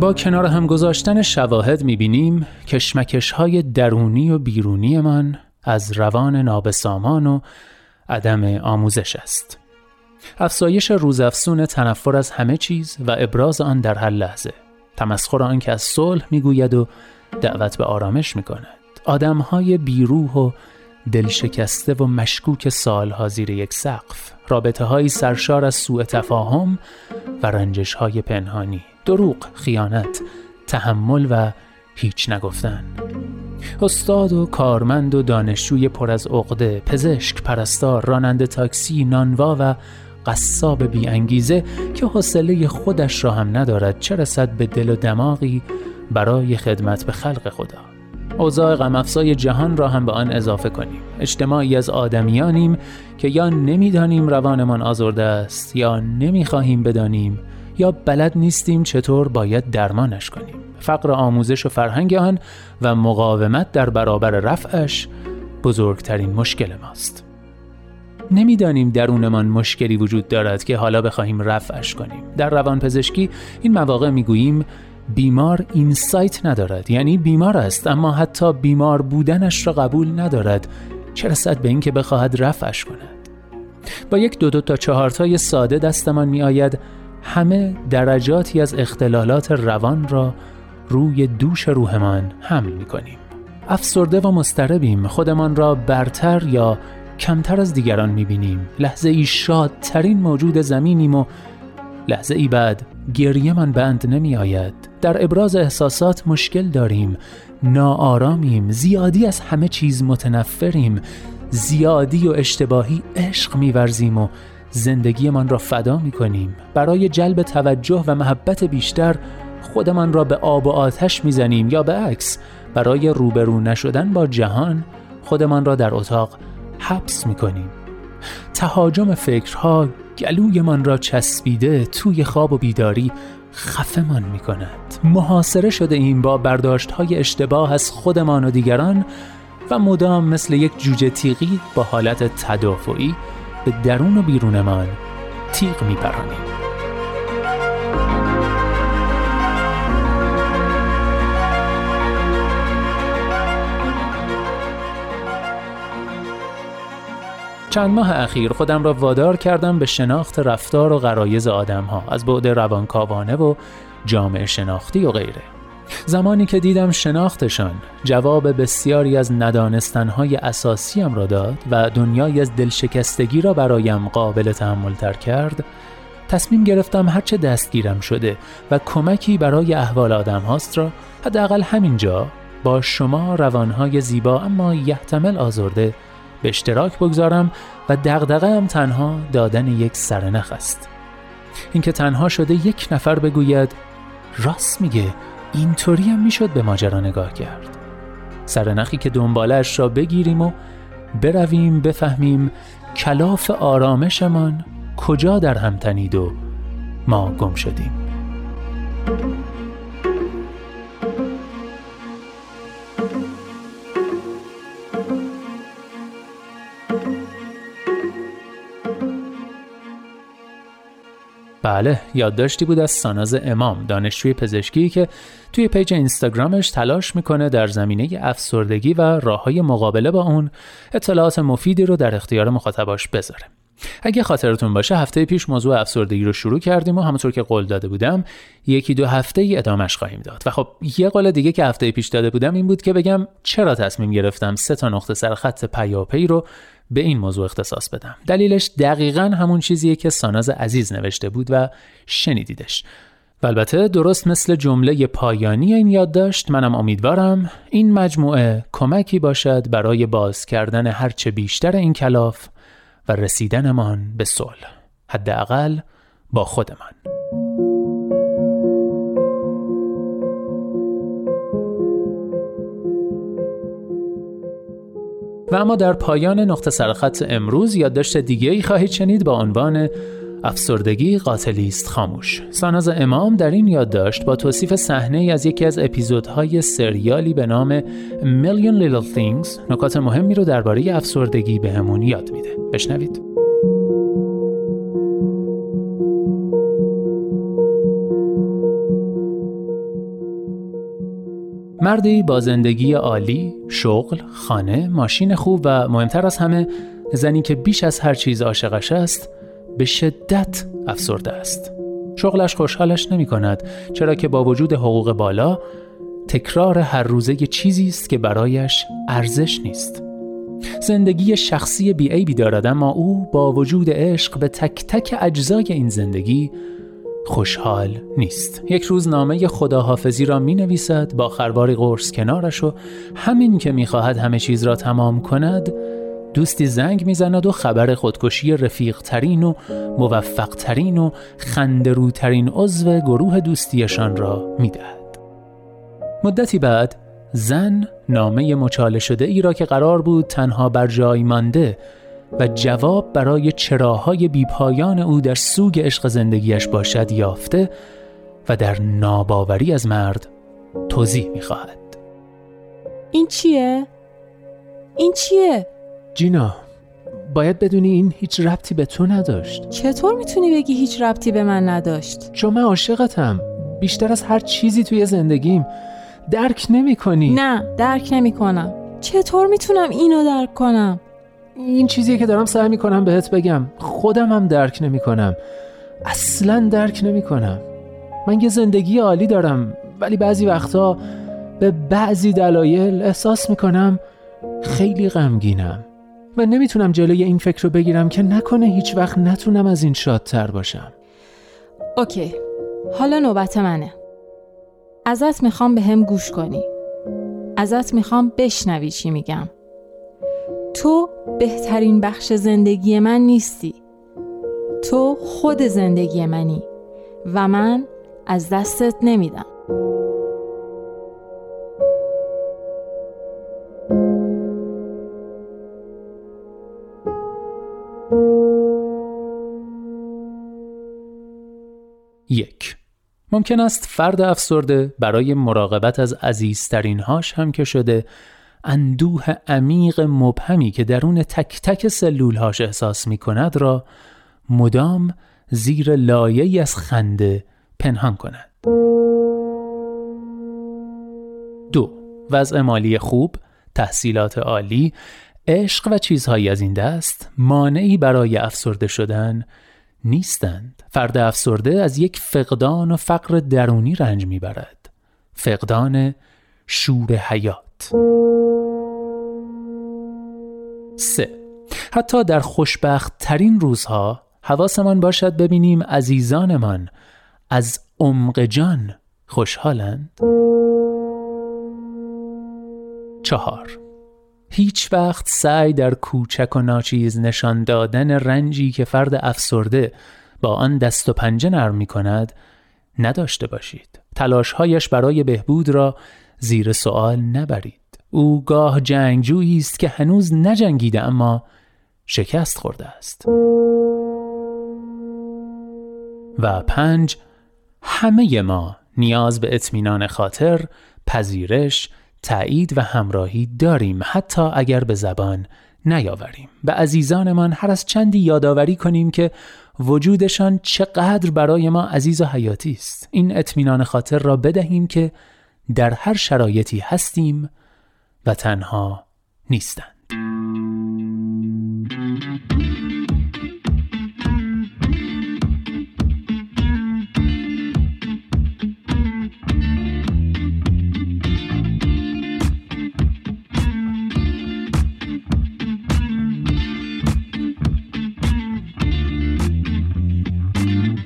با کنار هم گذاشتن شواهد می‌بینیم کشمکش های درونی و بیرونی من از روان نابسامان و عدم آموزش است. افزایش روزافزون تنفر از همه چیز و ابراز آن در هر لحظه. تمسخر آن که از صلح می‌گوید و دعوت به آرامش می‌کند. آدم های بیروح و دلشکسته و مشکوک سالها زیر یک سقف. رابطه های سرشار از سوء تفاهم و رنجش های پنهانی. دروغ، خیانت، تحمل و هیچ نگفتن. استاد و کارمند و دانشجوی پر از عقده، پزشک، پرستار، راننده تاکسی، نانوا و قصاب بی انگیزه که حوصله خودش را هم ندارد چه رسد به دل و دماغی برای خدمت به خلق خدا. اوضاع غمافزای جهان را هم به آن اضافه کنیم. اجتماعی از آدمیانیم که یا نمی‌دانیم روانمان آزرده است یا نمی‌خواهیم بدانیم یا بلد نیستیم چطور باید درمانش کنیم؟ فقر آموزش و فرهنگ آن و مقاومت در برابر رفعش بزرگترین مشکل ماست. نمی‌دانیم درونمان مشکلی وجود دارد که حالا بخواهیم رفعش کنیم. در روانپزشکی این مواقع می‌گوییم بیمار اینسایت ندارد. یعنی بیمار است اما حتی بیمار بودنش را قبول ندارد. چه رسد به اینکه بخواهد رفعش کند؟ با یک دو دو تا چهارتای ساده دستمان می آید همه درجاتی از اختلالات روان را روی دوش روحمان حمل می کنیم. افسرده و مستربیم خودمان را برتر یا کمتر از دیگران می بینیم. لحظه ای شادترین موجود زمینیم و لحظه ای بعد گریه من بند نمی آید. در ابراز احساسات مشکل داریم. ناآرامیم. زیادی از همه چیز متنفریم. زیادی و اشتباهی عشق میورزیم و زندگیمان را فدا می کنیم برای جلب توجه و محبت بیشتر خودمان را به آب و آتش می‌زنیم یا به عکس. برای روبرو نشدن با جهان خودمان را در اتاق حبس می کنیم تهاجم فکرها گلویمان را چسبیده توی خواب و بیداری خفمان می کند محاصره شده این با برداشت های اشتباه از خودمان و دیگران و مدام مثل یک جوجه تیغی با حالت تدافعی به درون و بیرونمان تیغ میپرانیم چند ماه اخیر خودم را وادار کردم به شناخت رفتار و غرایز آدم ها از بعد روانکاوانه و جامعه شناختی و غیره. زمانی که دیدم شناختشان جواب بسیاری از ندانستنهای اساسیم را داد و دنیای از دلشکستگی را برایم قابل تحمل تر کرد تصمیم گرفتم هرچه دستگیرم شده و کمکی برای احوال آدم هاست را حداقل همینجا با شما روانهای زیبا اما یحتمل آزرده به اشتراک بگذارم و دغدغه هم تنها دادن یک سرنخ است. اینکه تنها شده یک نفر بگوید راست میگه. اینطوری هم می‌شد به ماجرا نگاه کرد. سرنخی که دنبالش را بگیریم و برویم بفهمیم کلاف آرامشمان کجا در هم تنید و ما گم شدیم. بله یادداشتی بود از ساناز امام دانشجوی پزشکی که توی پیج اینستاگرامش تلاش می‌کنه در زمینه افسردگی و راه های مقابله با اون اطلاعات مفیدی رو در اختیار مخاطباش بذاره. اگه خاطرتون باشه هفته پیش موضوع افسردگی رو شروع کردیم و همونطور که قول داده بودم یکی دو هفته ای ادامش خواهیم داد. و خب یه قول دیگه که هفته پیش داده بودم این بود که بگم چرا تصمیم گرفتم سه تا نقطه سر خط پیاپی رو به این موضوع اختصاص بدم. دلیلش دقیقا همون چیزیه که ساناز عزیز نوشته بود و شنیدیدش. و البته درست مثل جمله پایانی این یادداشت منم امیدوارم این مجموعه کمکی باشد برای باز کردن هرچه بیشتر این کلاف و رسیدنمان به صلح. حداقل با خودمان. و اما در پایان نقطه سرخط امروز یادداشت دیگه ای خواهید شنید با عنوان افسردگی قاتلی است خاموش. ساناز امام در این یادداشت با توصیف صحنه از یکی از اپیزودهای سریالی به نام Million Little Things نکات مهمی رو درباره افسردگی بهمون یاد میده. بشنوید. مردی با زندگی عالی، شغل، خانه، ماشین خوب و مهمتر از همه زنی که بیش از هر چیز عاشقش است به شدت افسرده است. شغلش خوشحالش نمی کند چرا که با وجود حقوق بالا تکرار هر روزه چیزی است که برایش ارزش نیست. زندگی شخصی بی بی دارد اما او با وجود عشق به تک تک اجزای این زندگی خوشحال نیست یک روز نامه خداحافظی را می نویسد با خرباری قرص کنارش و همین که می خواهد همه چیز را تمام کند دوستی زنگ می‌زند و خبر خودکشی رفیق ترین و موفق ترین و خندروترین عضو گروه دوستیشان را می‌دهد. مدتی بعد زن نامه مچاله شده ای را که قرار بود تنها بر جای مانده و جواب برای چراهای بیپایان او در سوگ عشق زندگیش باشد یافته و در ناباوری از مرد توضیح می‌خواهد. این چیه؟ این چیه؟ جینا باید بدونی این هیچ ربطی به تو نداشت چطور می‌تونی بگی هیچ ربطی به من نداشت؟ چون من عاشقتم بیشتر از هر چیزی توی زندگیم درک نمی کنی نه درک نمی کنم چطور می‌تونم اینو درک کنم؟ این چیزیه که دارم سعی می‌کنم بهت بگم. خودم هم درک نمی کنم اصلا درک نمی کنم من یه زندگی عالی دارم ولی بعضی وقتا به بعضی دلایل احساس می‌کنم خیلی غمگینم. من نمی‌تونم جلوی این فکر رو بگیرم که نکنه هیچ وقت نتونم از این شادتر باشم. اوکی. حالا نوبت منه. ازت می‌خوام به هم گوش کنی. ازت می‌خوام بشنوی چی میگم. تو بهترین بخش زندگی من نیستی. تو خود زندگی منی و من از دستت نمیدم. یک. ممکن است فرد افسرده برای مراقبت از عزیزترین هاش هم که شده اندوه عمیق مبهمی که درون تک تک سلول هاش احساس می کند را مدام زیر لایه از خنده پنهان کند. دو وضع مالی خوب، تحصیلات عالی، عشق و چیزهایی از این دست مانعی برای افسرده شدن نیستند. فرد افسرده از یک فقدان و فقر درونی رنج می‌برد. فقدان شور حیات. سه. حتی در خوشبخت ترین روزها حواسمان باشد ببینیم عزیزانمان از عمق جان خوشحالند. چهار. هیچ وقت سعی در کوچک و ناچیز نشان دادن رنجی که فرد افسرده با آن دست و پنجه نرم می کند نداشته باشید. تلاشهایش برای بهبود را زیر سوال نبرید. او گاه جنگجویی است که هنوز نجنگیده اما شکست خورده است. و پنج همه ما نیاز به اطمینان خاطر پذیرش تایید و همراهی داریم حتی اگر به زبان نیاوریم. به عزیزانمان هر از چندی یادآوری کنیم که وجودشان چقدر برای ما عزیز و حیاتی است. این اطمینان خاطر را بدهیم که در هر شرایطی هستیم و تنها نیستند.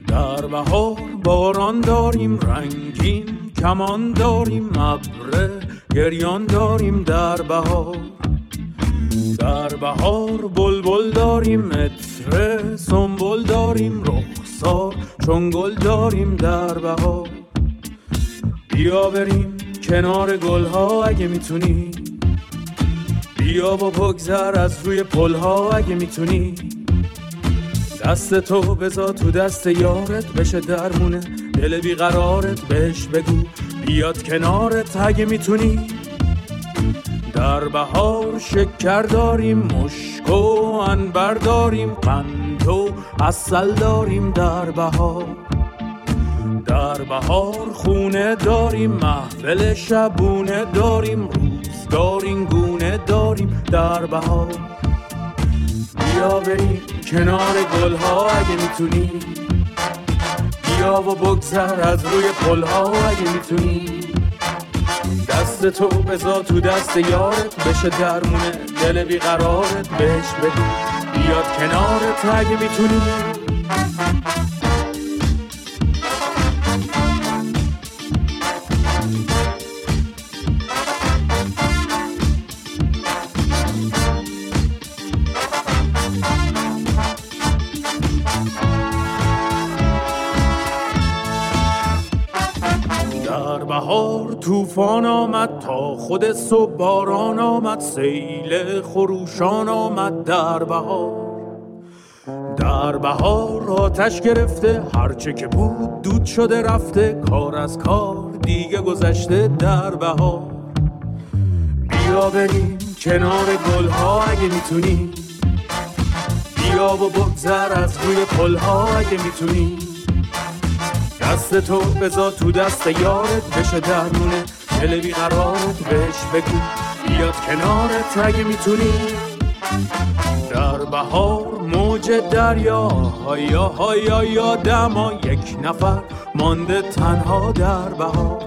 در بهار باران داریم رنگین کمان داریم ابره گریان داریم در بهار. در بهار بلبل داریم متره سنبل داریم رخسار چون گل داریم در بهار. بیا بریم کنار گلها اگه می‌تونی. بیا و بگذر از روی پلها اگه می‌تونی. دست تو بزا تو دست یارت بشه درمونه دل بیقرارت بهش بگو بیاد کنارت اگه می‌تونی. در بهار شکر داریم مشک و انبر داریم قند و اصل داریم در بهار. در بهار خونه داریم محفل شبونه داریم روزگار گونه داریم در بهار. بیا بریم کنار گلها اگه می‌تونی. و بگذر از روی پلها. اگه می‌تونی دست تو بزا تو دست یارت بشه درمونه دل بیقرارت بهش بگو بیاد کنارت. اگه می‌تونی طوفان آمد تا خود صبح باران آمد سیل خروشان آمد در بهار. در بهار آتش گرفته هرچه که بود دود شده رفته کار از کار دیگه گذشته در بهار. بیا بریم کنار گلها اگه می‌تونی بیا و بگذر از روی پلها اگه می‌تونی دست تو بزا تو دست یارت بشه درمونه دل بیقرارت بهش بگو. بیاد کنارت اگه می‌تونی. در بهار موج دریا هایا هایا یا دما یک نفر مانده تنها در بهار.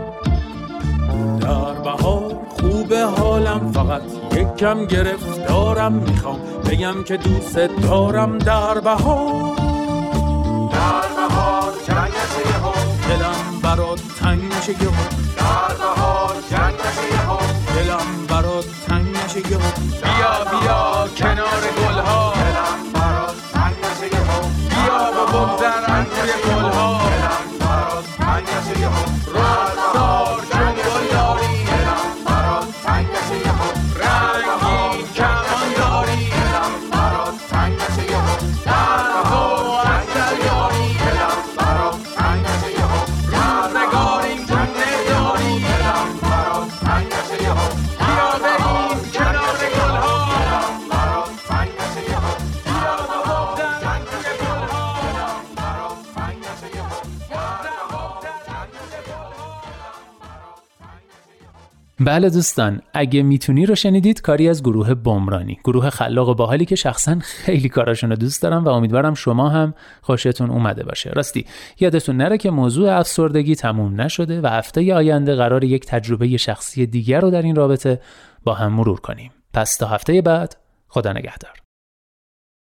در بهار خوب حالم فقط یک کم گرفتارم می‌خوام. بگم که دوست دارم در بهار. Gilmore. بله دوستان اگه می‌تونی رو شنیدید کاری از گروه بمرانی. گروه خلاق باحالی که شخصا خیلی کاراشون رو دوست دارم و امیدوارم شما هم خوشتون اومده باشه. راستی یادتون نره که موضوع افسردگی تموم نشده و هفته آینده قرار یک تجربه شخصی دیگر رو در این رابطه با هم مرور کنیم. پس تا هفته بعد خدا نگهدار.